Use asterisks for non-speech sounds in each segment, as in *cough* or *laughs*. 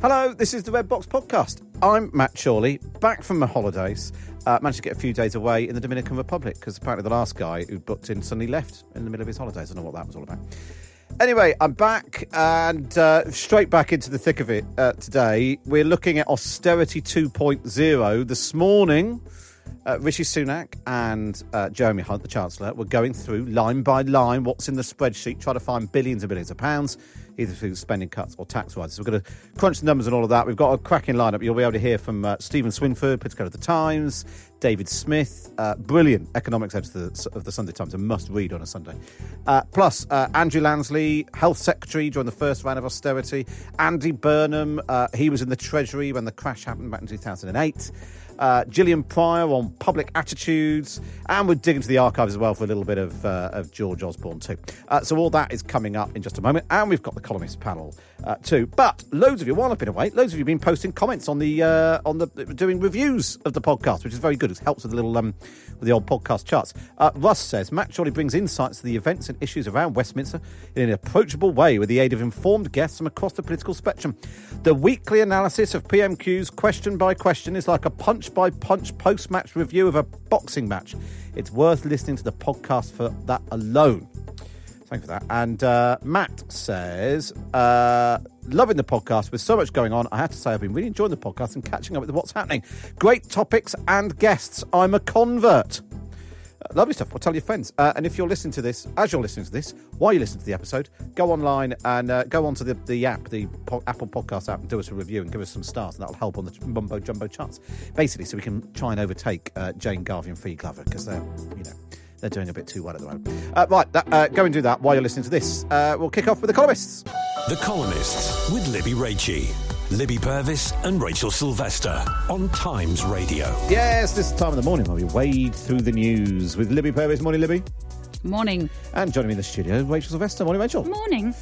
Hello, this is the Red Box Podcast. I'm Matt Chorley, back from my holidays. Uh, managed to get a few days away in the Dominican Republic because apparently the last guy who booked in suddenly left in the middle of his holidays. I don't know what that was all about. Anyway, I'm back and uh, straight back into the thick of it uh, today. We're looking at Austerity 2.0. This morning, uh, Rishi Sunak and uh, Jeremy Hunt, the Chancellor, were going through line by line what's in the spreadsheet, trying to find billions and billions of pounds, either through spending cuts or tax rises. So we're going to crunch the numbers and all of that. We've got a cracking lineup. You'll be able to hear from uh, Steven Swinford, political of the Times, David Smith, uh, brilliant economics editor of the Sunday Times, a must read on a Sunday. Uh, plus, uh, Andrew Lansley, Health Secretary during the first round of austerity. Andy Burnham, he was in the Treasury when the crash happened back in 2008 uh, Gillian Pryor on public attitudes, and we're digging into the archives as well for a little bit of, uh, of George Osborne too. Uh, so all that is coming up in just a moment, and we've got the columnist panel uh, too. But loads of you, while I've been away, loads of you have been posting comments on the uh, on the doing reviews of the podcast, which is very good. It helps with the little um, with the old podcast charts. Uh, Russ says Matt surely brings insights to the events and issues around Westminster in an approachable way with the aid of informed guests from across the political spectrum. The weekly analysis of PMQs, question by question, is like a punch by punch post match review of a boxing match. It's worth listening to the podcast for that alone. Thank you for that. And uh, Matt says, uh, loving the podcast with so much going on. I have to say, I've been really enjoying the podcast and catching up with what's happening. Great topics and guests. I'm a convert. Uh, lovely stuff. Well, tell your friends. Uh, and if you're listening to this, as you're listening to this, while you listen to the episode, go online and uh, go onto the, the app, the po- Apple Podcast app, and do us a review and give us some stars, and that'll help on the mumbo jumbo charts. Basically, so we can try and overtake uh, Jane Garvey and Fi Glover because they're, you know, they're doing a bit too well at the moment. Uh, right, that, uh, go and do that while you're listening to this. We'll kick off with the columnists. The Columnists with Libby Raichie. Libby Purves and Rachel Sylvester on Times Radio. Yes, this time of the morning while we wade through the news with Libby Purves. Morning, Libby. Morning. And joining me in the studio, Rachel Sylvester. Morning, Rachel. Morning.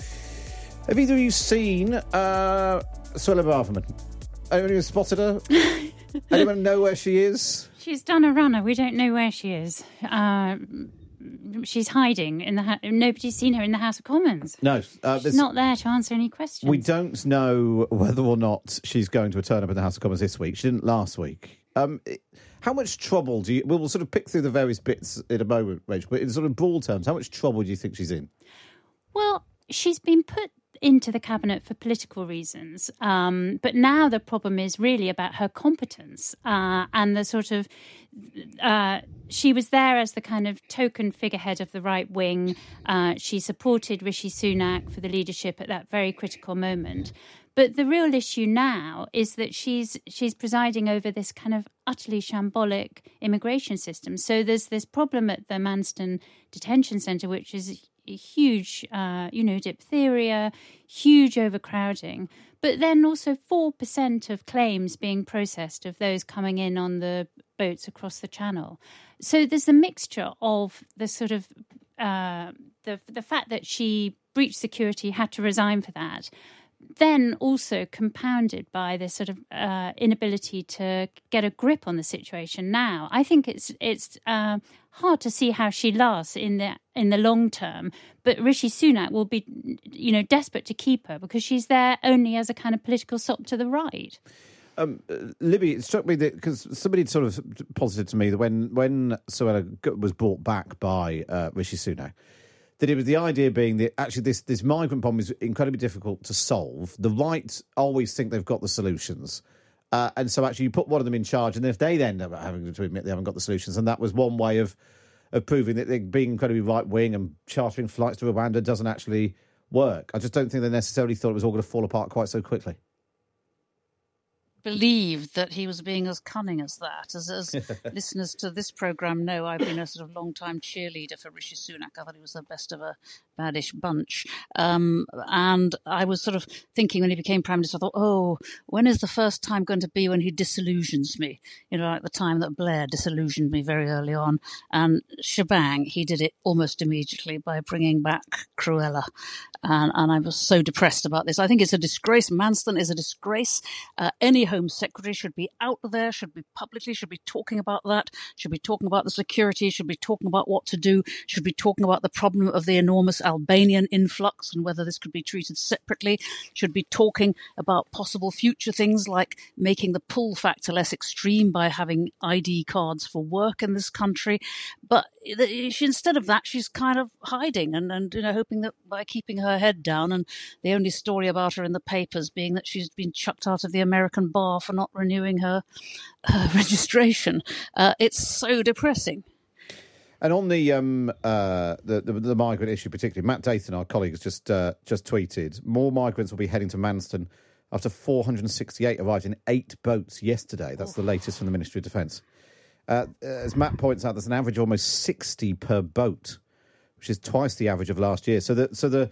Have either of you seen uh, Suella Braverman? Anyone even spotted her? *laughs* Anyone know where she is? She's done a runner. We don't know where she is. Uh, she's hiding in the. Ha- Nobody's seen her in the House of Commons. No, uh, She's not there to answer any questions. We don't know whether or not she's going to turn up in the House of Commons this week. She didn't last week. Um, it- how much trouble do you? We'll, we'll sort of pick through the various bits in a moment, Rachel. But in sort of broad terms, how much trouble do you think she's in? Well, she's been put into the cabinet for political reasons, um, but now the problem is really about her competence uh, and the sort of. Uh, she was there as the kind of token figurehead of the right wing. Uh, she supported Rishi Sunak for the leadership at that very critical moment. But the real issue now is that she's she's presiding over this kind of utterly shambolic immigration system. So there's this problem at the Manston detention centre, which is huge, uh, you know, diphtheria, huge overcrowding, but then also four percent of claims being processed of those coming in on the boats across the channel. So there's a mixture of the sort of uh, the the fact that she breached security, had to resign for that, then also compounded by this sort of uh, inability to get a grip on the situation. Now, I think it's it's uh, hard to see how she lasts in the in the long term. But Rishi Sunak will be, you know, desperate to keep her because she's there only as a kind of political sop to the right. Um, uh, Libby, it struck me that because somebody sort of posited to me that when when Suella was brought back by uh, Rishi Sunak, that it was the idea being that actually this this migrant problem is incredibly difficult to solve. The right always think they've got the solutions. Uh, and so actually you put one of them in charge, and if they then end up having to admit they haven't got the solutions, and that was one way of of proving that being incredibly right wing and chartering flights to Rwanda doesn't actually work. I just don't think they necessarily thought it was all going to fall apart quite so quickly. believed that he was being as cunning as that. As, as *laughs* listeners to this program know, I've been a sort of long time cheerleader for Rishi Sunak. I thought he was the best of a baddish bunch. Um, and I was sort of thinking when he became prime minister, I thought, oh, when is the first time going to be when he disillusions me? You know, like the time that Blair disillusioned me very early on. And shebang, he did it almost immediately by bringing back Cruella. And, and I was so depressed about this. I think it's a disgrace. Manston is a disgrace. Uh, any Home Secretary should be out there, should be publicly, should be talking about that, should be talking about the security, should be talking about what to do, should be talking about the problem of the enormous Albanian influx and whether this could be treated separately, should be talking about possible future things like making the pull factor less extreme by having ID cards for work in this country. But she, instead of that, she's kind of hiding and, and you know hoping that by keeping her head down, and the only story about her in the papers being that she's been chucked out of the American bar for not renewing her, her *laughs* registration. Uh, it's so depressing. And on the, um, uh, the, the, the migrant issue, particularly, Matt Dathan, our colleague, has just uh, just tweeted more migrants will be heading to Manston after 468 arrived in eight boats yesterday. That's the latest from the Ministry of Defence. Uh, as Matt points out, there's an average of almost 60 per boat, which is twice the average of last year. So the so the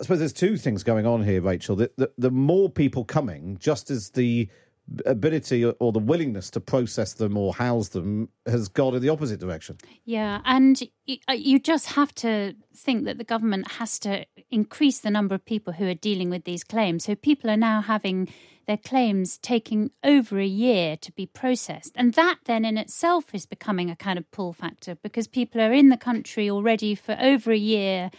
I suppose there's two things going on here, Rachel. The, the, the more people coming, just as the ability or the willingness to process them or house them has gone in the opposite direction. Yeah, and uh, you just have to think that the government has to increase the number of people who are dealing with these claims. So people are now having their claims taking over a year to be processed. And that then in itself is becoming a kind of pull factor because people are in the country already for over a year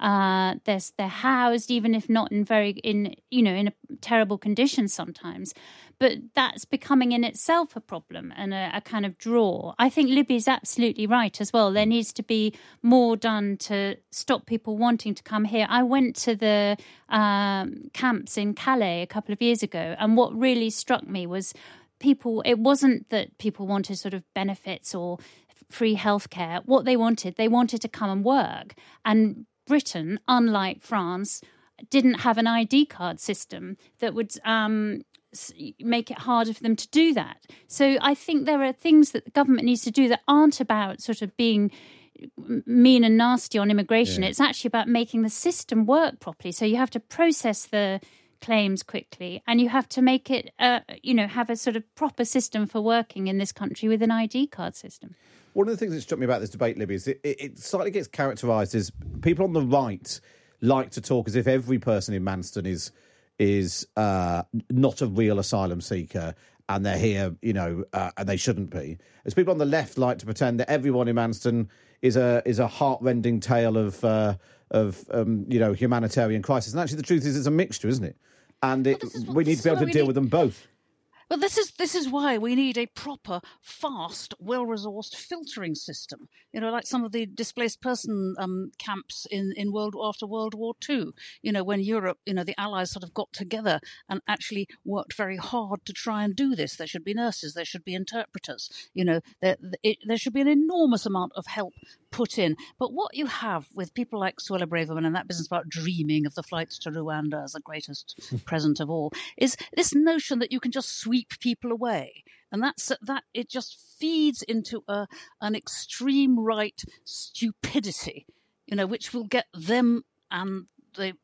uh, they're they're housed, even if not in very in you know in a terrible condition sometimes. But that's becoming in itself a problem and a, a kind of draw. I think Libby's absolutely right as well. There needs to be more done to stop people wanting to come here. I went to the um, camps in Calais a couple of years ago, and what really struck me was people. It wasn't that people wanted sort of benefits or free healthcare. What they wanted, they wanted to come and work. And Britain, unlike France, didn't have an ID card system that would um, make it harder for them to do that. So I think there are things that the government needs to do that aren't about sort of being mean and nasty on immigration. Yeah. It's actually about making the system work properly. So you have to process the claims quickly and you have to make it uh, you know have a sort of proper system for working in this country with an ID card system. One of the things that struck me about this debate, Libby, is it, it slightly gets characterised as people on the right like to talk as if every person in Manston is is uh, not a real asylum seeker and they're here, you know, uh, and they shouldn't be. As people on the left like to pretend that everyone in Manston is a is a heartrending tale of uh, of um, you know humanitarian crisis. And actually, the truth is, it's a mixture, isn't it? And it, well, we need to be able to deal need... with them both. But this is this is why we need a proper, fast, well-resourced filtering system. You know, like some of the displaced person um, camps in in world after World War II. You know, when Europe, you know, the Allies sort of got together and actually worked very hard to try and do this. There should be nurses, there should be interpreters. You know, there it, there should be an enormous amount of help put in. But what you have with people like Suella Braverman and that business about dreaming of the flights to Rwanda as the greatest *laughs* present of all is this notion that you can just sweep sweep people away. And that's that it just feeds into a, an extreme right stupidity, you know, which will get them and the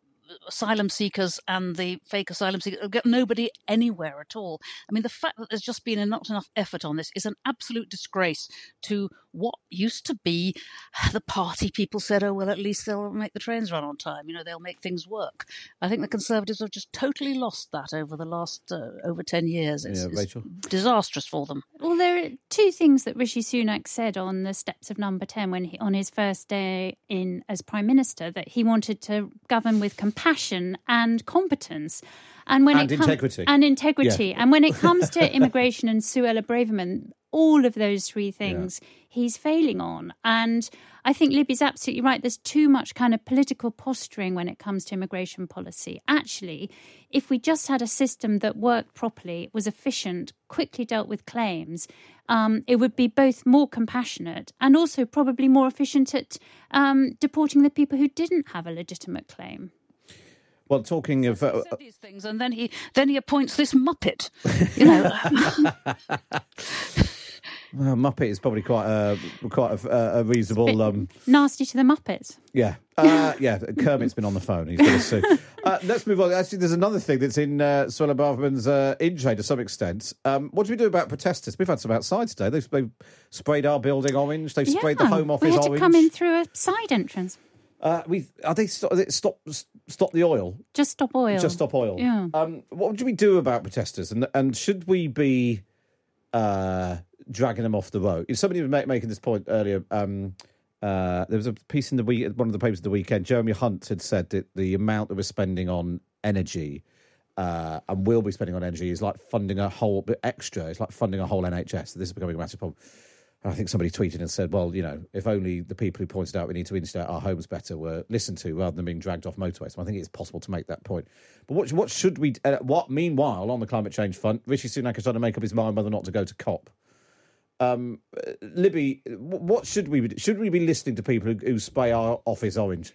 asylum seekers and the fake asylum seekers get nobody anywhere at all. I mean, the fact that there's just been not enough effort on this is an absolute disgrace to what used to be the party people said, oh, well, at least they'll make the trains run on time. You know, they'll make things work. I think the Conservatives have just totally lost that over the last uh, over 10 years. It's, yeah, Rachel. It's disastrous for them. Well, there are two things that Rishi Sunak said on the steps of number 10 when he, on his first day in as Prime Minister that he wanted to govern with compassion and competence. And when and it integrity. and integrity. Yeah. And when it comes to *laughs* immigration and Suella Braverman, all of those three things yeah. he's failing on. And I think Libby's absolutely right. There's too much kind of political posturing when it comes to immigration policy. Actually, if we just had a system that worked properly, was efficient, quickly dealt with claims, um, it would be both more compassionate and also probably more efficient at um, deporting the people who didn't have a legitimate claim. Well, talking of. Uh, said these things, and then he then he appoints this muppet. You know, *laughs* uh, Muppet is probably quite a quite a, a reasonable. Um, Nasty to the Muppets. yeah, uh, yeah. Kermit's been on the phone. He's going to sue. *laughs* Uh, let's move on. Actually, there's another thing that's in uh, Suella Braverman's uh, in trade to some extent. Um, what do we do about protesters? We've had some outside today. They've, they've sprayed our building orange. They've sprayed the Home Office We had orange. to come in through a side entrance. Uh, we are they stop, stop stop the oil? Just stop oil. Just stop oil. Yeah. Um, what do we do about protesters, and and should we be uh, dragging them off the road? Somebody was ma- making this point earlier. Um, uh, there was a piece in the week, one of the papers of the weekend. Jeremy Hunt had said that the amount that we're spending on energy uh, and will be spending on energy is like funding a whole bit extra. It's like funding a whole NHS. So this is becoming a massive problem. I think somebody tweeted and said, "Well, you know, if only the people who pointed out we need to insulate our homes better were listened to rather than being dragged off motorways." So I think it's possible to make that point. But what what should we? Uh, what meanwhile on the climate change front, Rishi Sunak is trying to make up his mind whether or not to go to COP. Um, uh, Libby, what should we be? Should we be listening to people who, who spray our office orange?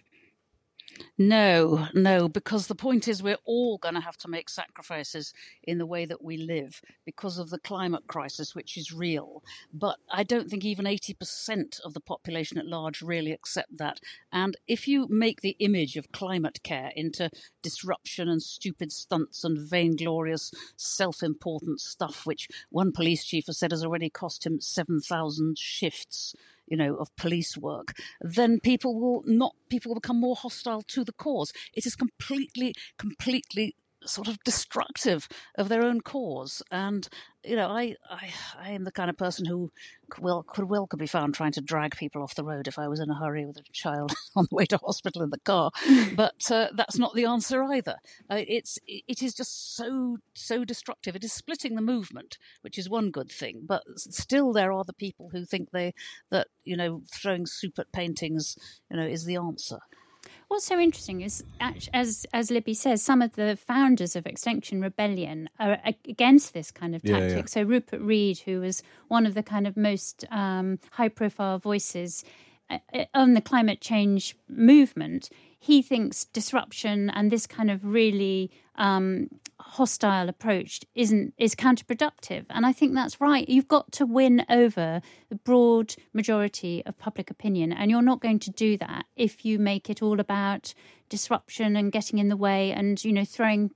No, no, because the point is we're all going to have to make sacrifices in the way that we live because of the climate crisis, which is real. But I don't think even 80% of the population at large really accept that. And if you make the image of climate care into disruption and stupid stunts and vainglorious, self important stuff, which one police chief has said has already cost him 7,000 shifts you know, of police work, then people will not, people will become more hostile to the cause. It is completely, completely sort of destructive of their own cause. And, you know, I, I, I am the kind of person who could well, could well could be found trying to drag people off the road if I was in a hurry with a child *laughs* on the way to hospital in the car. but uh, that's not the answer either. Uh, it's, it is just so, so destructive. It is splitting the movement, which is one good thing. But still, there are the people who think they, that, you know, throwing soup at paintings, you know, is the answer. What's so interesting is, as as Libby says, some of the founders of Extinction Rebellion are against this kind of tactic. yeah. So Rupert Read, who was one of the kind of most um, high-profile voices uh, uh, on the climate change movement, he thinks disruption and this kind of really um, hostile approach isn't is counterproductive. And I think that's right. You've got to win over the broad majority of public opinion, and you're not going to do that if you make it all about disruption and getting in the way and you know throwing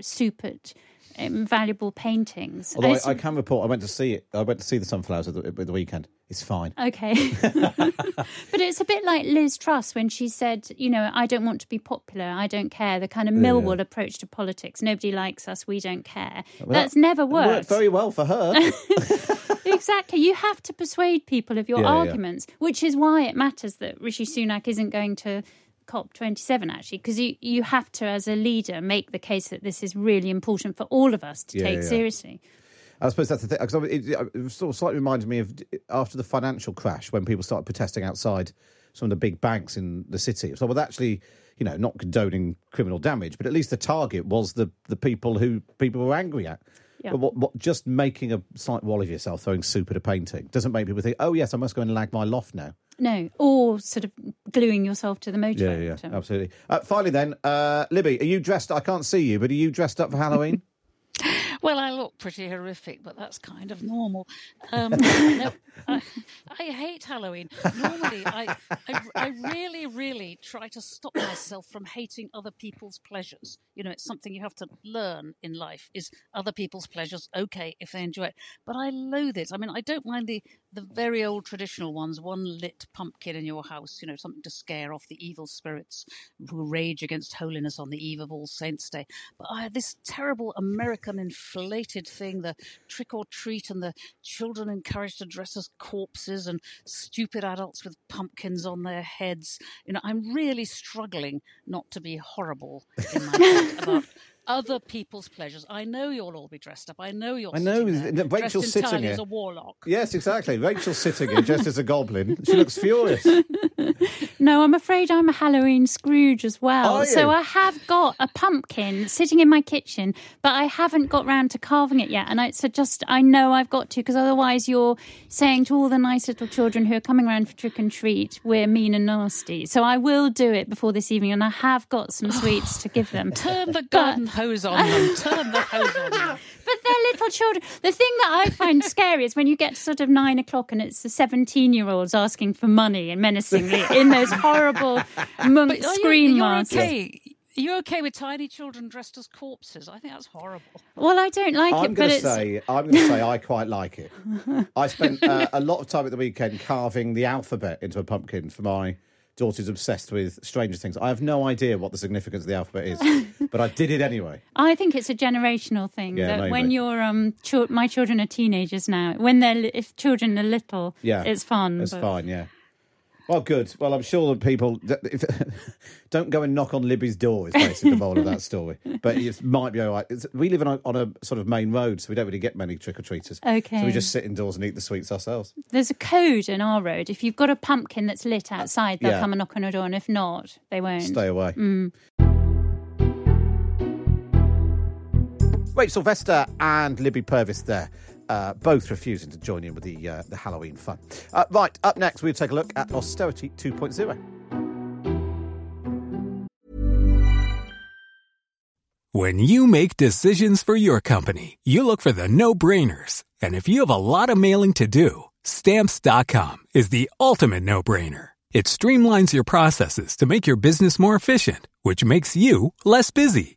soup at valuable paintings. Although I, I can report, I went to see it. I went to see the sunflowers at the, at the weekend. It's fine. Okay. *laughs* *laughs* but it's a bit like Liz Truss when she said, you know, I don't want to be popular. I don't care. The kind of Millwall approach to politics. Nobody likes us. We don't care. That's never It worked worked. very well for her. *laughs* exactly. You have to persuade people of your Yeah, yeah. arguments, which is why it matters that Rishi Sunak isn't going to COP27, actually, because you, you have to, as a leader, make the case that this is really important for all of us to Yeah, take yeah. seriously. I suppose that's the thing. 'cause It, it, it sort of slightly reminded me of after the financial crash when people started protesting outside some of the big banks in the city. So, with actually, you know, not condoning criminal damage, but at least the target was the the people who people were angry at. Yeah. But what, what, just making a slight wall of yourself, throwing soup at a painting, doesn't make people think, oh, yes, I must go and lag my loft now. No, or sort of gluing yourself to the motor. Yeah, yeah, So- absolutely. Uh, finally, then, uh, Libby, are you dressed? I can't see you, but are you dressed up for Halloween? *laughs* Well, I look pretty horrific, but that's kind of normal. Um, *laughs* no, I, I hate Halloween. Normally, I, I, I really, really try to stop myself from hating other people's pleasures. You know, it's something you have to learn in life: is other people's pleasures okay if they enjoy it? But I loathe it. I mean, I don't mind the the very old traditional ones: one lit pumpkin in your house. You know, something to scare off the evil spirits who rage against holiness on the eve of All Saints' Day. But I, this terrible American inflated thing, the trick or treat, and the children encouraged to dress as corpses and stupid adults with pumpkins on their heads. You know, I'm really struggling not to be horrible in my head about *laughs* other people's pleasures. I know you'll all be dressed up. I know you're. I know, sitting there, Rachel's dressed sitting here. as a warlock. yes, exactly. Rachel's sitting here just as a goblin. She looks *laughs* furious. *laughs* No, I'm afraid I'm a Halloween Scrooge as well. So? I have got a pumpkin sitting in my kitchen, but I haven't got round to carving it yet. And I, so just, I know I've got to, because otherwise you're saying to all the nice little children who are coming around for trick and treat, we're mean and nasty. So I will do it before this evening, and I have got some *sighs* sweets to give them. Turn the garden hose on *laughs* them. Turn the hose on them. But they're little children. The thing that I find *laughs* scary is when you get to sort of nine o'clock and it's the 17 year olds asking for money and menacingly in those horrible *laughs* monk But are you, scream you're masks. okay. You're okay with tiny children dressed as corpses? I think that's horrible. Well, I don't like I'm it, but going to it's. say I'm going to say I *laughs* quite like it. I spent uh, a lot of time at the weekend carving the alphabet into a pumpkin for my daughter's obsessed with Stranger Things. I have no idea what the significance of the alphabet is, *laughs* but I did it anyway. I think it's a generational thing Yeah, that maybe. when you're um, chil- my children are teenagers now. When they're li- if children are little, Yeah, it's fun. It's but- fine. Yeah. Well, good. Well, I'm sure that people if, *laughs* don't go and knock on Libby's door. Is basically the moral of that story. But it might be all right. It's, we live on a, on a sort of main road, so we don't really get many trick or treaters. Okay. So we just sit indoors and eat the sweets ourselves. There's a code in our road. If you've got a pumpkin that's lit outside, they'll Yeah. come and knock on your door, and if not, they won't. Stay away. Mm. Rachel Sylvester and Libby Purves there. Uh, both refusing to join in with the uh, the Halloween fun. Uh, right, up next, we'll take a look at Austerity 2.0. When you make decisions for your company, you look for the no brainers. And if you have a lot of mailing to do, stamps.com is the ultimate no brainer. It streamlines your processes to make your business more efficient, which makes you less busy.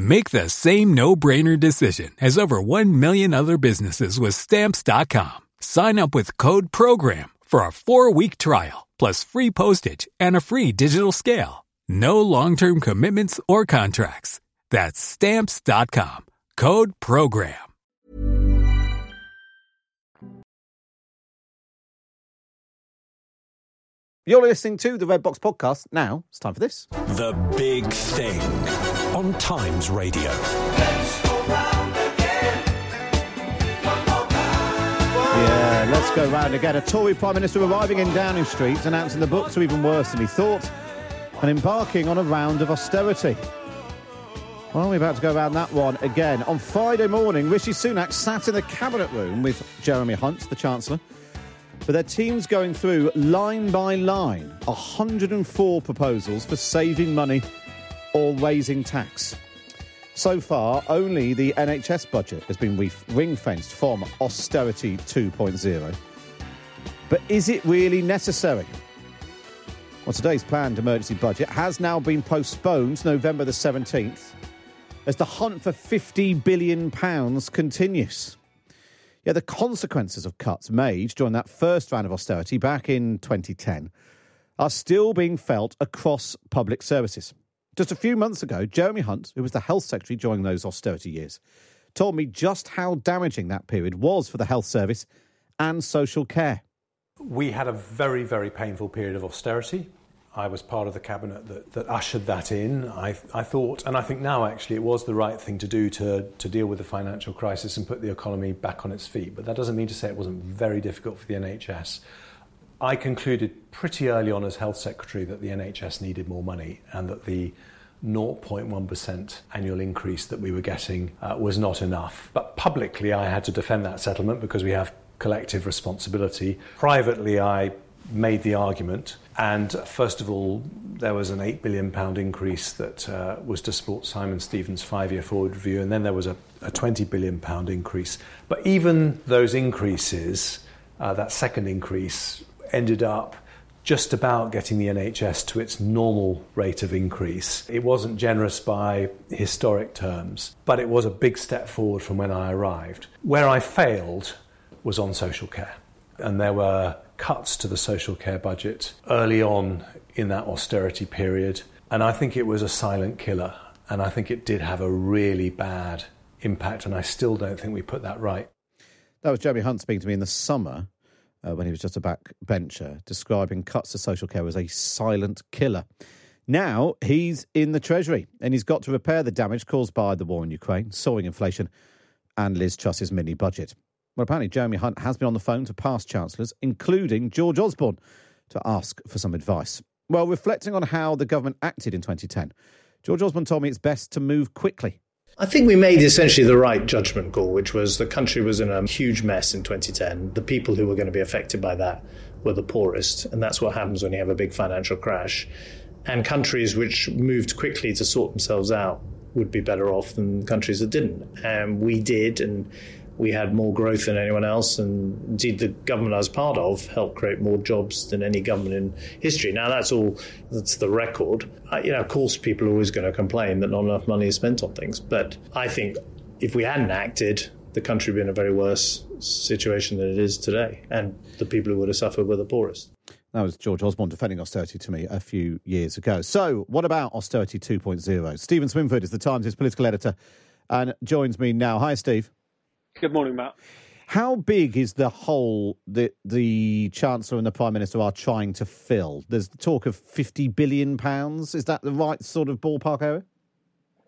Make the same no-brainer decision as over 1 million other businesses with stamps.com. Sign up with code program for a 4-week trial plus free postage and a free digital scale. No long-term commitments or contracts. That's stamps.com. Code program. You're listening to the Red Box Podcast. Now it's time for this. The Big Thing on Times Radio. Yeah, let's go round again. A Tory Prime Minister arriving in Downing Street, announcing the books are even worse than he thought, and embarking on a round of austerity. Well, we're about to go around that one again. On Friday morning, Rishi Sunak sat in the cabinet room with Jeremy Hunt, the Chancellor, with their teams going through line by line 104 proposals for saving money or raising tax. So far, only the NHS budget has been ring fenced from austerity 2.0. But is it really necessary? Well, today's planned emergency budget has now been postponed to November the 17th as the hunt for £50 billion continues. Yeah, the consequences of cuts made during that first round of austerity back in 2010 are still being felt across public services. Just a few months ago, Jeremy Hunt, who was the health secretary during those austerity years, told me just how damaging that period was for the health service and social care. We had a very, very painful period of austerity. I was part of the cabinet that, that ushered that in. I, I thought, and I think now actually, it was the right thing to do to, to deal with the financial crisis and put the economy back on its feet. But that doesn't mean to say it wasn't very difficult for the NHS. I concluded pretty early on as health secretary that the NHS needed more money and that the 0.1% annual increase that we were getting uh, was not enough. But publicly, I had to defend that settlement because we have collective responsibility. Privately, I made the argument. And first of all, there was an £8 billion increase that uh, was to support Simon Stevens' five year forward review, and then there was a, a £20 billion increase. But even those increases, uh, that second increase, ended up just about getting the NHS to its normal rate of increase. It wasn't generous by historic terms, but it was a big step forward from when I arrived. Where I failed was on social care. And there were cuts to the social care budget early on in that austerity period. And I think it was a silent killer. And I think it did have a really bad impact, and I still don't think we put that right. That was Jeremy Hunt speaking to me in the summer uh, when he was just a backbencher, describing cuts to social care as a silent killer. Now he's in the Treasury and he's got to repair the damage caused by the war in Ukraine, soaring inflation, and Liz Truss's mini budget. Well, apparently, Jeremy Hunt has been on the phone to past chancellors, including George Osborne, to ask for some advice. Well, reflecting on how the government acted in 2010, George Osborne told me it's best to move quickly. I think we made essentially the right judgment call, which was the country was in a huge mess in 2010. The people who were going to be affected by that were the poorest, and that's what happens when you have a big financial crash. And countries which moved quickly to sort themselves out would be better off than countries that didn't. And we did, and we had more growth than anyone else, and indeed the government I was part of helped create more jobs than any government in history. Now that's all that's the record. I, you know, of course, people are always going to complain that not enough money is spent on things, but I think if we hadn't acted, the country would be in a very worse situation than it is today, and the people who would have suffered were the poorest. That was George Osborne defending austerity to me a few years ago. So, what about austerity 2.0? Steven Swinford is the Times' political editor and joins me now. Hi, Steve. Good morning, Matt. How big is the hole that the Chancellor and the Prime Minister are trying to fill? There's talk of £50 billion. Is that the right sort of ballpark area?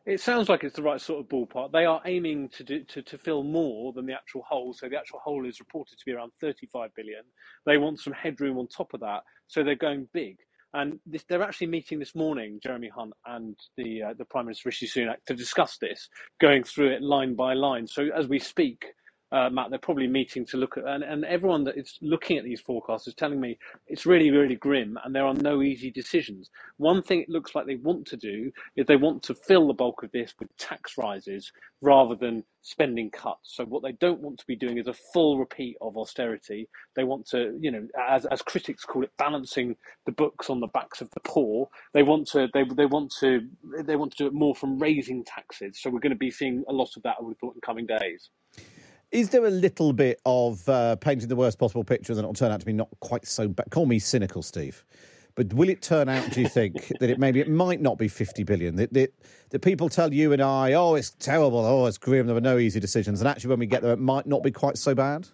It sounds like it's the right sort of ballpark. They are aiming to, do, to to fill more than the actual hole. So the actual hole is reported to be around 35 billion. They want some headroom on top of that, so they're going big. And this, they're actually meeting this morning, Jeremy Hunt and the uh, the Prime Minister Rishi Sunak, to discuss this, going through it line by line. So as we speak, uh, Matt, they're probably meeting to look at, and, and everyone that is looking at these forecasts is telling me it's really, really grim, and there are no easy decisions. One thing it looks like they want to do is they want to fill the bulk of this with tax rises rather than spending cuts. So what they don't want to be doing is a full repeat of austerity. They want to, you know, as as critics call it, balancing the books on the backs of the poor. They want to, they they want to, they want to do it more from raising taxes. So we're going to be seeing a lot of that, I would have thought, in coming days. Is there a little bit of uh, painting the worst possible picture and it'll turn out to be not quite so bad? Call me cynical, Steve. But will it turn out, do you think, *laughs* that it maybe it might not be 50 billion? That, that, that people tell you and I, oh, it's terrible, oh, it's grim, there were no easy decisions. And actually, when we get there, it might not be quite so bad?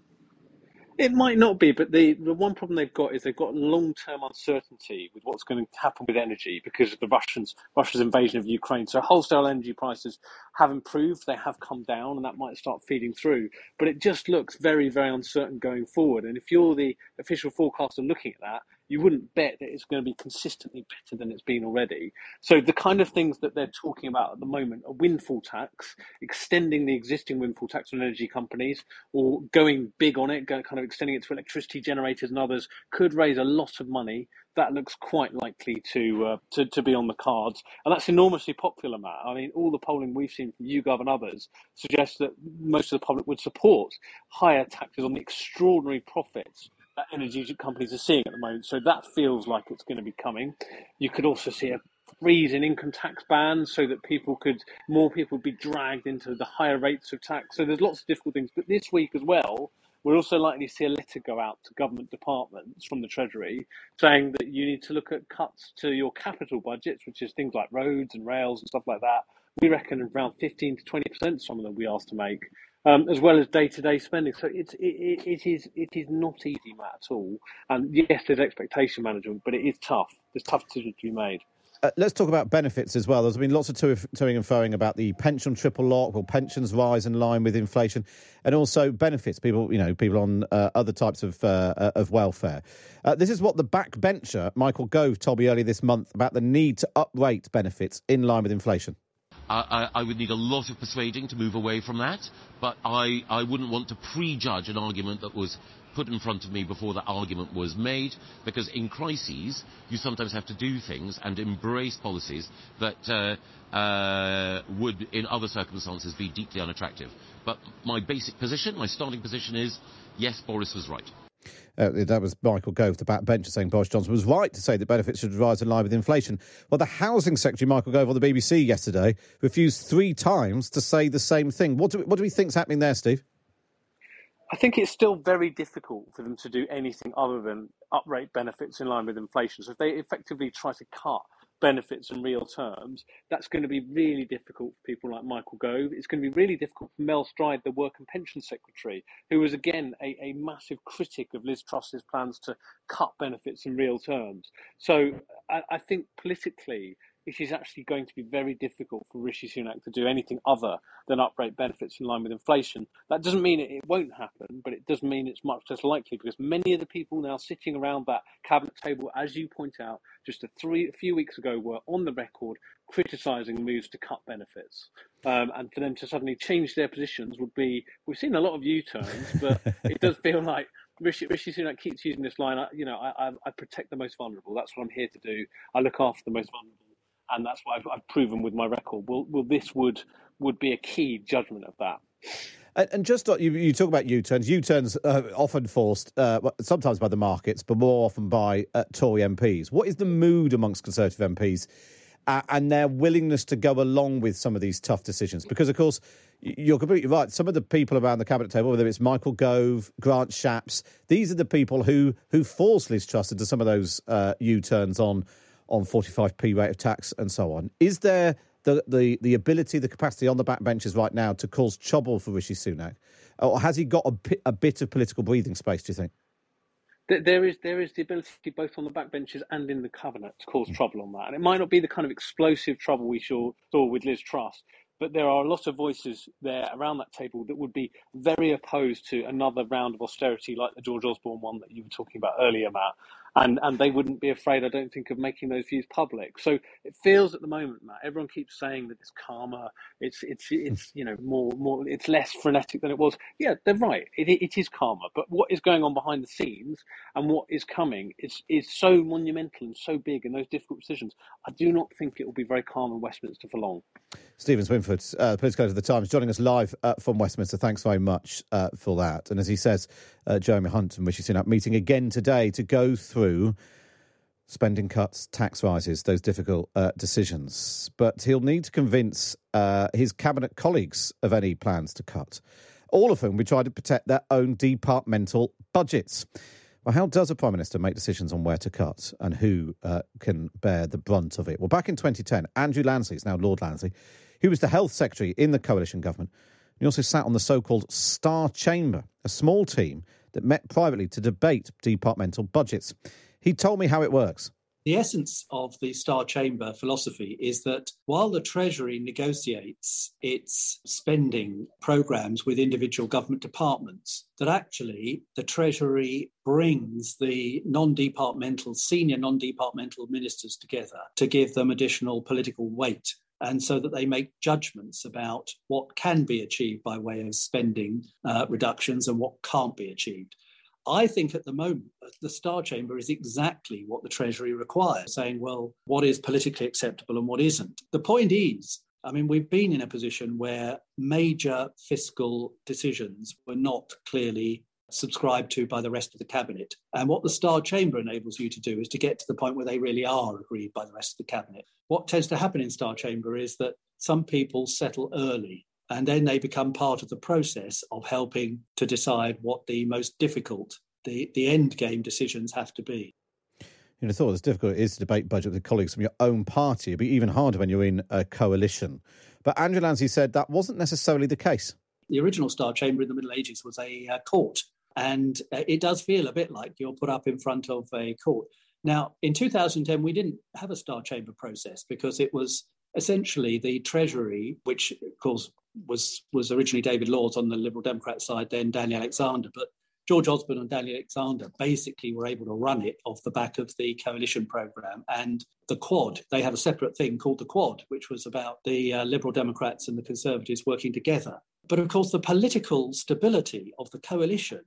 It might not be, but the, the one problem they've got is they've got long term uncertainty with what's going to happen with energy because of the Russians Russia's invasion of Ukraine. So wholesale energy prices have improved, they have come down, and that might start feeding through. But it just looks very, very uncertain going forward. And if you're the official forecaster looking at that, you wouldn't bet that it's going to be consistently better than it's been already. So the kind of things that they're talking about at the moment are windfall tax, extending the existing windfall tax on energy companies, or going big on it, kind of extending it to electricity generators and others, could raise a lot of money. That looks quite likely to uh, to, to be on the cards, and that's enormously popular, Matt. I mean, all the polling we've seen from YouGov and others suggests that most of the public would support higher taxes on the extraordinary profits that energy companies are seeing at the moment. So that feels like it's going to be coming. You could also see a freeze in income tax bans so that people could more people be dragged into the higher rates of tax. So there's lots of difficult things. But this week as well, we're also likely to see a letter go out to government departments from the Treasury saying that you need to look at cuts to your capital budgets, which is things like roads and rails and stuff like that. We reckon around 15 to 20% some of them we asked to make um, as well as day-to-day spending. So it's it, it, is it is not easy, Matt, at all. And yes, there's expectation management, but it is tough. There's tough decisions to be made. Uh, let's talk about benefits as well. There's been lots of toing and froing about the pension triple lock. Will pensions rise in line with inflation, and also benefits people, you know, people on uh, other types of uh, uh of welfare. Uh, this is what the backbencher Michael Gove told me earlier this month about the need to uprate benefits in line with inflation. I, I, would need a lot of persuading to move away from that, but I, I wouldn't want to prejudge an argument that was put in front of me before that argument was made, because in crises, you sometimes have to do things and embrace policies that uh, uh, would, in other circumstances, be deeply unattractive. But my basic position, my starting position is, yes, Boris was right. Uh, that was Michael Gove, the backbencher, saying Boris Johnson was right to say that benefits should rise in line with inflation. Well, the Housing Secretary, Michael Gove, on the BBC yesterday, refused three times to say the same thing. What do, what do we think's happening there, Steve? I think it's still very difficult for them to do anything other than uprate benefits in line with inflation. So if they effectively try to cut benefits in real terms, that's going to be really difficult for people like Michael Gove. It's going to be really difficult for Mel Stride, the Work and Pension Secretary, who was again a, a massive critic of Liz Truss's plans to cut benefits in real terms. So I, I think politically, it is actually going to be very difficult for Rishi Sunak to do anything other than uprate benefits in line with inflation. That doesn't mean it, it won't happen, but it does mean it's much less likely because many of the people now sitting around that cabinet table, as you point out, just a, three, a few weeks ago, were on the record criticising moves to cut benefits. Um, and for them to suddenly change their positions would be, we've seen a lot of U turns, but *laughs* it does feel like Rishi, Rishi Sunak keeps using this line. I, you know, I, I, I protect the most vulnerable. That's what I'm here to do. I look after the most vulnerable and that's what I've, I've proven with my record. Well, well, this would would be a key judgment of that. And, just you, you talk about U-turns. U-turns uh, often forced, uh, sometimes by the markets, but more often by uh, Tory MPs. What is the mood amongst Conservative MPs uh, and their willingness to go along with some of these tough decisions? Because, of course, you're completely right. Some of the people around the cabinet table, whether it's Michael Gove, Grant Shapps, these are the people who who forced Liz Truss into some of those uh, U-turns on on 45p rate of tax and so on. Is there the, the, the ability, the capacity on the backbenches right now to cause trouble for Rishi Sunak? Or has he got a, a bit of political breathing space, do you think? There is there is the ability both on the backbenches and in the cabinet to cause mm. trouble on that, and it might not be the kind of explosive trouble we saw, saw with Liz Truss, but there are a lot of voices there around that table that would be very opposed to another round of austerity like the George Osborne one that you were talking about earlier, Matt and and they wouldn't be afraid, I don't think, of making those views public. So it feels at the moment, Matt, everyone keeps saying that it's calmer, it's it's it's you know more more it's less frenetic than it was. Yeah, they're right. It it is calmer, but what is going on behind the scenes and what is coming is is so monumental and so big, and those difficult decisions. I do not think it will be very calm in Westminster for long. Steven Swinford, uh, political editor of the Times, joining us live uh, from Westminster. Thanks very much uh, for that. And as he says, uh, Jeremy Hunt and Rishi Sunak meeting again today to go through spending cuts, tax rises, those difficult uh, decisions. But he'll need to convince uh, his cabinet colleagues of any plans to cut, all of whom will try to protect their own departmental budgets. Well, how does a prime minister make decisions on where to cut and who uh, can bear the brunt of it? Well, back in 2010, Andrew Lansley, is now Lord Lansley, who was the health secretary in the coalition government, he also sat on the so called Star Chamber, a small team that met privately to debate departmental budgets. He told me how it works. The essence of the Star Chamber philosophy is that while the Treasury negotiates its spending programs with individual government departments, that actually the Treasury brings the non departmental, senior non departmental ministers together to give them additional political weight and so that they make judgments about what can be achieved by way of spending uh, reductions and what can't be achieved. I think at the moment, the Star Chamber is exactly what the Treasury requires, saying, well, what is politically acceptable and what isn't. The point is, I mean, we've been in a position where major fiscal decisions were not clearly subscribed to by the rest of the cabinet. And what the Star Chamber enables you to do is to get to the point where they really are agreed by the rest of the cabinet. What tends to happen in Star Chamber is that some people settle early and then they become part of the process of helping to decide what the most difficult, the, the end game decisions have to be. You'd have thought as difficult it is to debate budget with colleagues from your own party. It'd be even harder when you're in a coalition. But Andrew Lansley said that wasn't necessarily the case. The original Star Chamber in the Middle Ages was a uh, court and uh, it does feel a bit like you're put up in front of a court. Now, in 2010, we didn't have a Star Chamber process because it was essentially the Treasury, which of course was was originally David Laws on the Liberal Democrat side, then Danny Alexander, but George Osborne and Danny Alexander basically were able to run it off the back of the coalition program and the Quad. They have a separate thing called the Quad, which was about the uh, Liberal Democrats and the Conservatives working together. But of course, the political stability of the coalition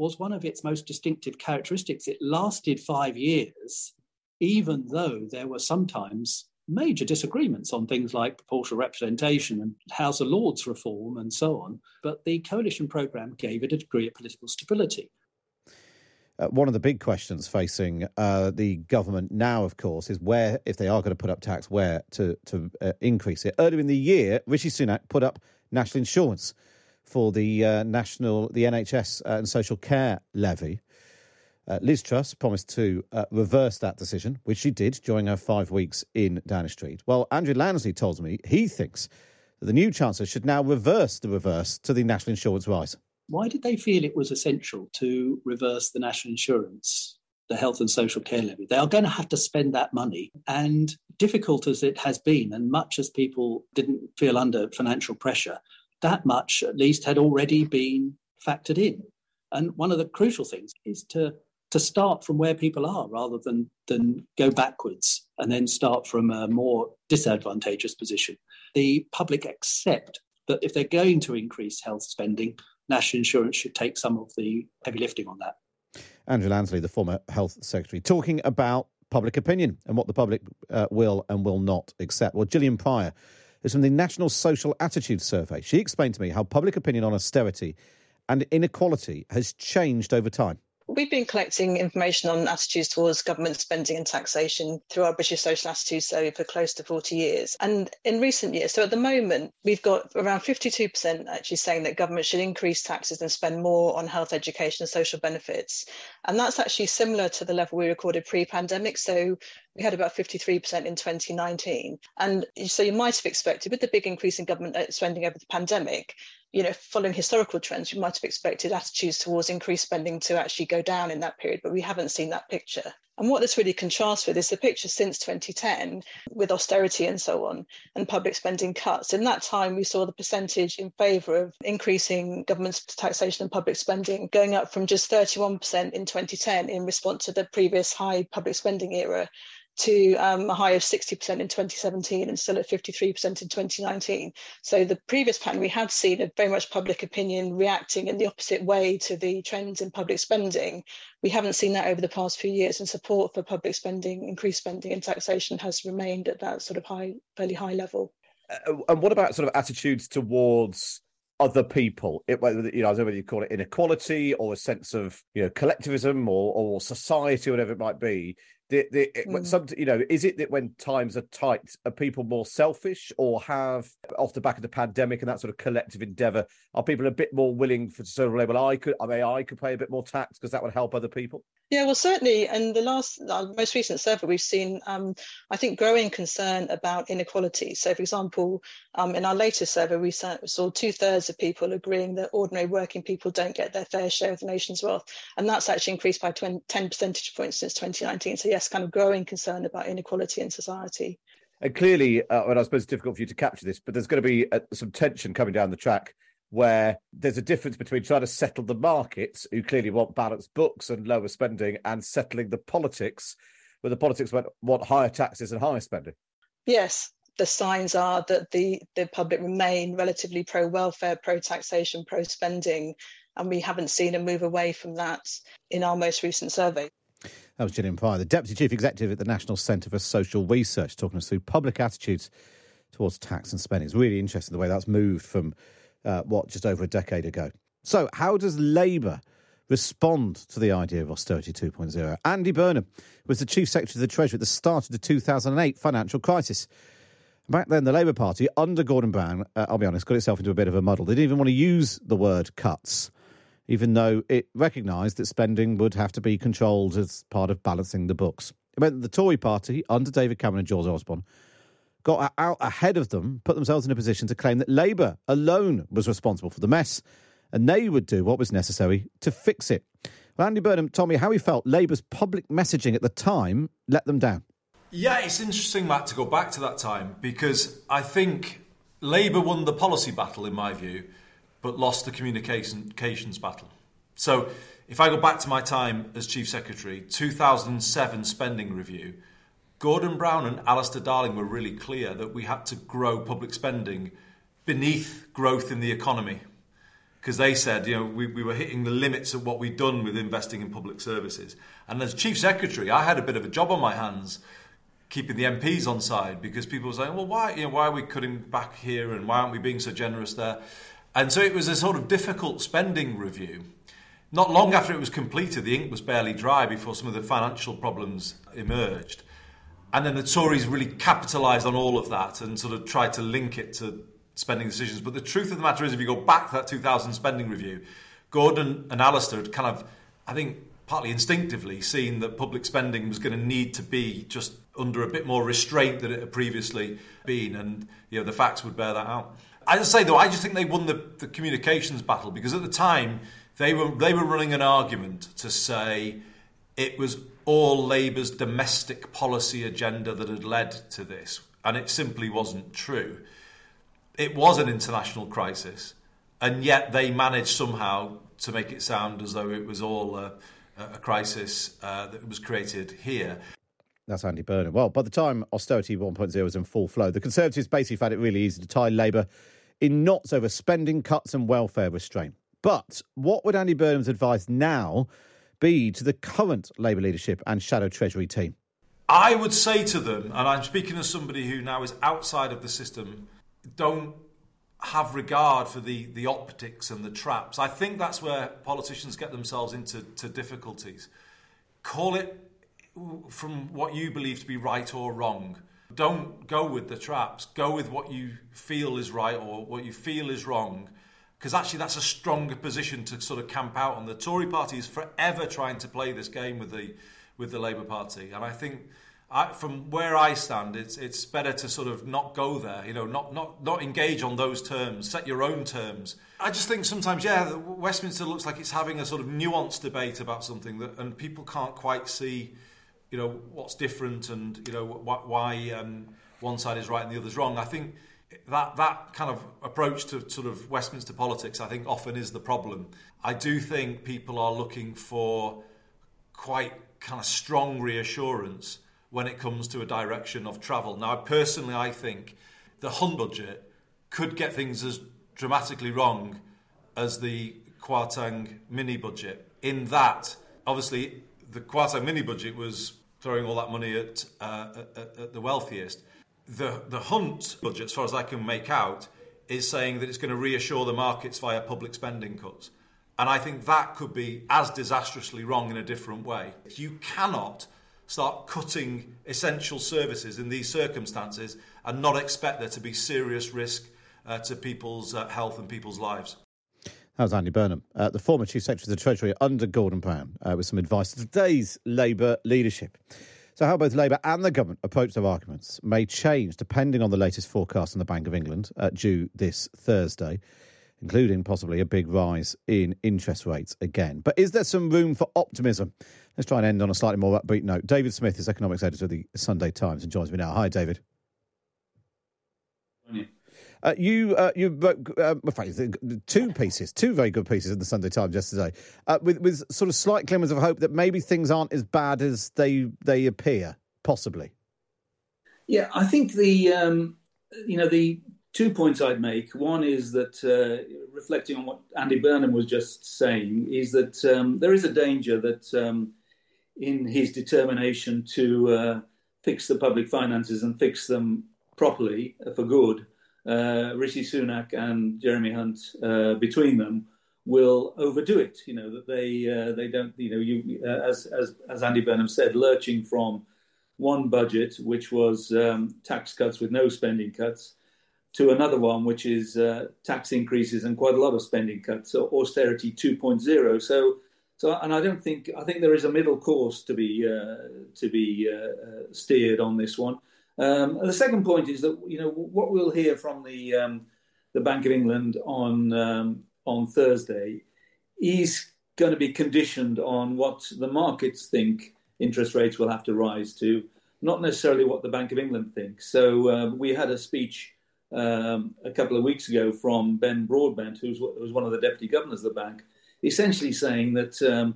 was one of its most distinctive characteristics. It lasted five years, even though there were sometimes major disagreements on things like proportional representation and House of Lords reform and so on. But the coalition programme gave it a degree of political stability. Uh, one of the big questions facing uh, the government now, of course, is where, if they are going to put up tax, where to to uh, increase it. Earlier in the year, Rishi Sunak put up national insurance for the uh, national, the NHS uh, and social care levy. Uh, Liz Truss promised to uh, reverse that decision, which she did during her five weeks in Downing Street. Well, Andrew Lansley told me he thinks that the new Chancellor should now reverse the reverse to the national insurance rise. Why did they feel it was essential to reverse the national insurance, the health and social care levy? They are going to have to spend that money. And difficult as it has been, and much as people didn't feel under financial pressure, that much at least had already been factored in. And one of the crucial things is to to start from where people are rather than than go backwards and then start from a more disadvantageous position. The public accept that if they're going to increase health spending, national insurance should take some of the heavy lifting on that. Andrew Lansley, the former health secretary, talking about public opinion and what the public uh, will and will not accept. Well, Gillian Pryor is from the National Social Attitude Survey. She explained to me how public opinion on austerity and inequality has changed over time. We've been collecting information on attitudes towards government spending and taxation through our British Social Attitude Survey for close to 40 years. And in recent years, so at the moment, we've got around 52% actually saying that government should increase taxes and spend more on health, education, and social benefits. And that's actually similar to the level we recorded pre pandemic. So we had about 53% in 2019. And so you might have expected, with the big increase in government uh, spending over the pandemic, you know, following historical trends, you might have expected attitudes towards increased spending to actually go down in that period, but we haven't seen that picture. And what this really contrasts with is the picture since 2010 with austerity and so on and public spending cuts. In that time, we saw the percentage in favour of increasing government taxation and public spending going up from just 31% in 2010 in response to the previous high public spending era to um, a high of 60% in 2017 and still at 53% in 2019. So the previous pattern we had seen of very much public opinion reacting in the opposite way to the trends in public spending. We haven't seen that over the past few years, and support for public spending, increased spending, and taxation has remained at that sort of high, fairly high level. Uh, and what about sort of attitudes towards other people. It, you know, I don't know whether you call it inequality or a sense of you know collectivism or or society, whatever it might be. The, the, mm. some, you know, is it that when times are tight, are people more selfish, or have off the back of the pandemic and that sort of collective endeavour, are people a bit more willing for to sort of label? I could, I mean, I could pay a bit more tax because that would help other people. Yeah, well, certainly. And the last, uh, most recent survey, we've seen, um, I think, growing concern about inequality. So, for example, um, in our latest survey, we saw, two thirds of people agreeing that ordinary working people don't get their fair share of the nation's wealth. And that's actually increased by 20, 10 percentage points since 2019. So, kind of growing concern about inequality in society. And clearly, uh, and I suppose it's difficult for you to capture this, but there's going to be uh, some tension coming down the track where there's a difference between trying to settle the markets, who clearly want balanced books and lower spending, and settling the politics, where the politics want, want higher taxes and higher spending. Yes, the signs are that the, the public remain relatively pro welfare, pro taxation, pro spending, and we haven't seen a move away from that in our most recent survey. That was Gillian Prior, the Deputy Chief Executive at the National Centre for Social Research, talking us through public attitudes towards tax and spending. It's really interesting the way that's moved from uh, what, just over a decade ago. So, how does Labour respond to the idea of austerity 2.0? Andy Burnham was the Chief Secretary of the Treasury at the start of the 2008 financial crisis. Back then, the Labour Party, under Gordon Brown, uh, I'll be honest, got itself into a bit of a muddle. They didn't even want to use the word cuts, even though it recognised that spending would have to be controlled as part of balancing the books. It meant that the Tory party, under David Cameron and George Osborne, got out ahead of them, put themselves in a position to claim that Labour alone was responsible for the mess, and they would do what was necessary to fix it. Well, Andy Burnham told me how he felt Labour's public messaging at the time let them down. Yeah, it's interesting, Matt, to go back to that time because I think Labour won the policy battle, in my view, but lost the communications battle. So, if I go back to my time as Chief Secretary, 2007 spending review, Gordon Brown and Alistair Darling were really clear that we had to grow public spending beneath growth in the economy. Because they said, you know, we, we were hitting the limits of what we'd done with investing in public services. And as Chief Secretary, I had a bit of a job on my hands keeping the MPs on side because people were saying, well, why, you know, why are we cutting back here and why aren't we being so generous there? And so it was a sort of difficult spending review. Not long after it was completed, the ink was barely dry before some of the financial problems emerged. And then the Tories really capitalised on all of that and sort of tried to link it to spending decisions. But the truth of the matter is, if you go back to that 2000 spending review, Gordon and Alistair had kind of, I think, partly instinctively seen that public spending was going to need to be just under a bit more restraint than it had previously been, and you know the facts would bear that out. I just say though, I just think they won the, the communications battle because at the time they were they were running an argument to say it was all Labour's domestic policy agenda that had led to this, and it simply wasn't true. It was an international crisis, and yet they managed somehow to make it sound as though it was all a, a crisis uh, that was created here. That's Andy Burnham. Well, by the time austerity 1.0 was in full flow, the Conservatives basically found it really easy to tie Labour in knots over spending cuts and welfare restraint. But what would Andy Burnham's advice now be to the current Labour leadership and shadow Treasury team? I would say to them, and I'm speaking as somebody who now is outside of the system, don't have regard for the, the optics and the traps. I think that's where politicians get themselves into to difficulties. Call it from what you believe to be right or wrong. Don't go with the traps. Go with what you feel is right or what you feel is wrong. Because actually, that's a stronger position to sort of camp out on. The Tory party is forever trying to play this game with the with the Labour Party, and I think I, from where I stand, it's it's better to sort of not go there. You know, not not not engage on those terms. Set your own terms. I just think sometimes, yeah, Westminster looks like it's having a sort of nuanced debate about something that, and people can't quite see you know what's different and you know wh- why um, one side is right and the other's wrong. I think that that kind of approach to sort of Westminster politics, I think, often is the problem. I do think people are looking for quite kind of strong reassurance when it comes to a direction of travel. Now, personally, I think the Hunt budget could get things as dramatically wrong as the Kwarteng mini budget. In that, obviously, the Kwarteng mini budget was throwing all that money at, uh, at, at the wealthiest. The, the Hunt budget, as far as I can make out, is saying that it's going to reassure the markets via public spending cuts. And I think that could be as disastrously wrong in a different way. You cannot start cutting essential services in these circumstances and not expect there to be serious risk uh, to people's uh, health and people's lives. Was Andy Burnham, uh, the former Chief Secretary of the Treasury under Gordon Brown, uh, with some advice to today's Labour leadership. So, how both Labour and the government approach their arguments may change depending on the latest forecast from the Bank of England, uh, due this Thursday, including possibly a big rise in interest rates again. But is there some room for optimism? Let's try and end on a slightly more upbeat note. David Smith is economics editor of the Sunday Times and joins me now. Hi, David. Uh, you uh, you wrote uh, two pieces, two very good pieces in the Sunday Times yesterday, uh, with with sort of slight glimmers of hope that maybe things aren't as bad as they they appear, possibly. Yeah, I think the um, you know the two points I'd make. One is that uh, reflecting on what Andy Burnham was just saying is that um, there is a danger that um, in his determination to fix the public finances and fix them properly for good uh, Rishi Sunak and Jeremy Hunt uh, between them will overdo it. You know that they uh, they don't. You know, you uh, as as as Andy Burnham said, lurching from one budget which was um, tax cuts with no spending cuts to another one which is uh, tax increases and quite a lot of spending cuts. So austerity 2.0. So. So, and I don't think I think there is a middle course to be uh, to be steered on this one. Um, the second point is that you know what we'll hear from the um, the Bank of England on um, on Thursday is going to be conditioned on what the markets think interest rates will have to rise to, not necessarily what the Bank of England thinks. So uh, we had a speech um, a couple of weeks ago from Ben Broadbent, who was one of the deputy governors of the bank, essentially saying that um,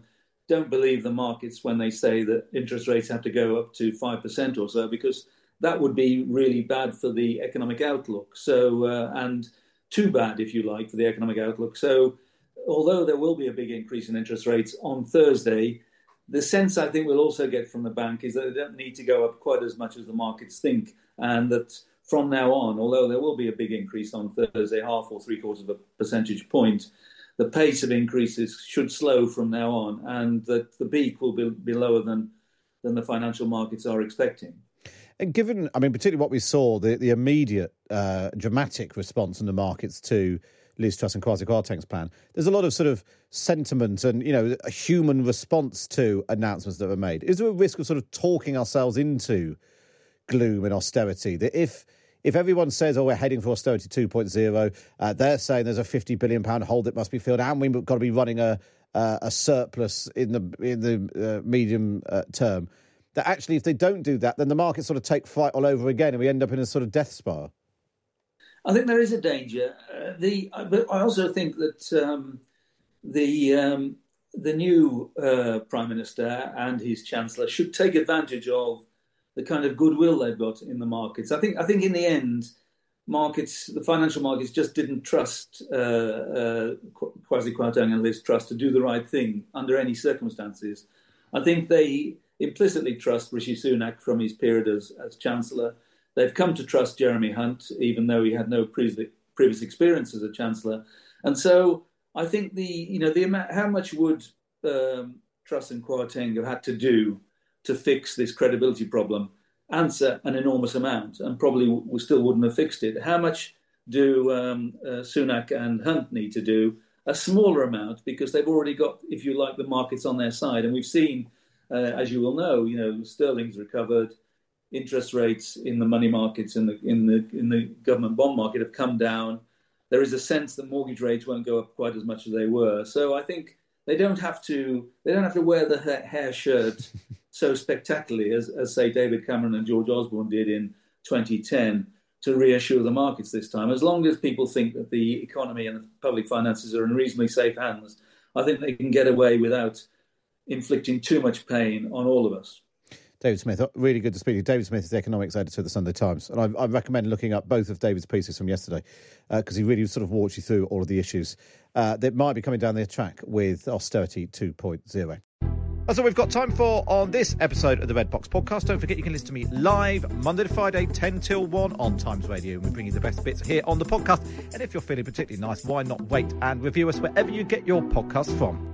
don't believe the markets when they say that interest rates have to go up to 5% or so, because that would be really bad for the economic outlook. So, uh, and too bad, if you like, for the economic outlook. So, although there will be a big increase in interest rates on Thursday, the sense I think we'll also get from the bank is that they don't need to go up quite as much as the markets think, and that from now on, although there will be a big increase on Thursday, half or three quarters of a percentage point, the pace of increases should slow from now on, and that the peak will be, be lower than than the financial markets are expecting. And given, I mean, particularly what we saw, the, the immediate uh, dramatic response in the markets to Liz Truss and Kwasi Kwarteng's plan, there's a lot of sort of sentiment and you know a human response to announcements that were made. Is there a risk of sort of talking ourselves into gloom and austerity? That if if everyone says, "Oh, we're heading for austerity 2.0," uh, they're saying there's a 50 billion pound hole that must be filled, and we've got to be running a uh, a surplus in the in the uh, medium uh, term. That actually, if they don't do that, then the markets sort of take flight all over again, and we end up in a sort of death spiral. I think there is a danger. Uh, the but I also think that um, the um, the new uh, prime minister and his chancellor should take advantage of the kind of goodwill they've got in the markets. I think I think in the end, markets, the financial markets, just didn't trust uh, uh, Kwasi Kwarteng and Liz to do the right thing under any circumstances. I think they implicitly trust Rishi Sunak from his period as, as chancellor. They've come to trust Jeremy Hunt, even though he had no previous, previous experience as a chancellor. And so I think the you know the amount how much would um, Truss and Kwarteng have had to do to fix this credibility problem answer an enormous amount and probably we still wouldn't have fixed it. How much do um, uh, Sunak and Hunt need to do? A smaller amount because they've already got, if you like, the markets on their side. And we've seen, Uh, as you will know, you know, sterling's recovered, interest rates in the money markets in the in the in the government bond market have come down. There is a sense that mortgage rates won't go up quite as much as they were. So I think they don't have to they don't have to wear the hair shirt *laughs* so spectacularly as, as say David Cameron and George Osborne did in 2010 to reassure the markets this time. As long as people think that the economy and the public finances are in reasonably safe hands, I think they can get away without inflicting too much pain on all of us. David Smith, uh, really good to speak to you. David Smith is the economics editor of the Sunday Times. And I, I recommend looking up both of David's pieces from yesterday because uh, he really sort of walks you through all of the issues uh, that might be coming down the track with Austerity 2.0. That's all we've got time for on this episode of the Red Box Podcast. Don't forget you can listen to me live Monday to Friday, 10 till 1 on Times Radio. And we bring you the best bits here on the podcast. And if you're feeling particularly nice, why not wait and review us wherever you get your podcast from?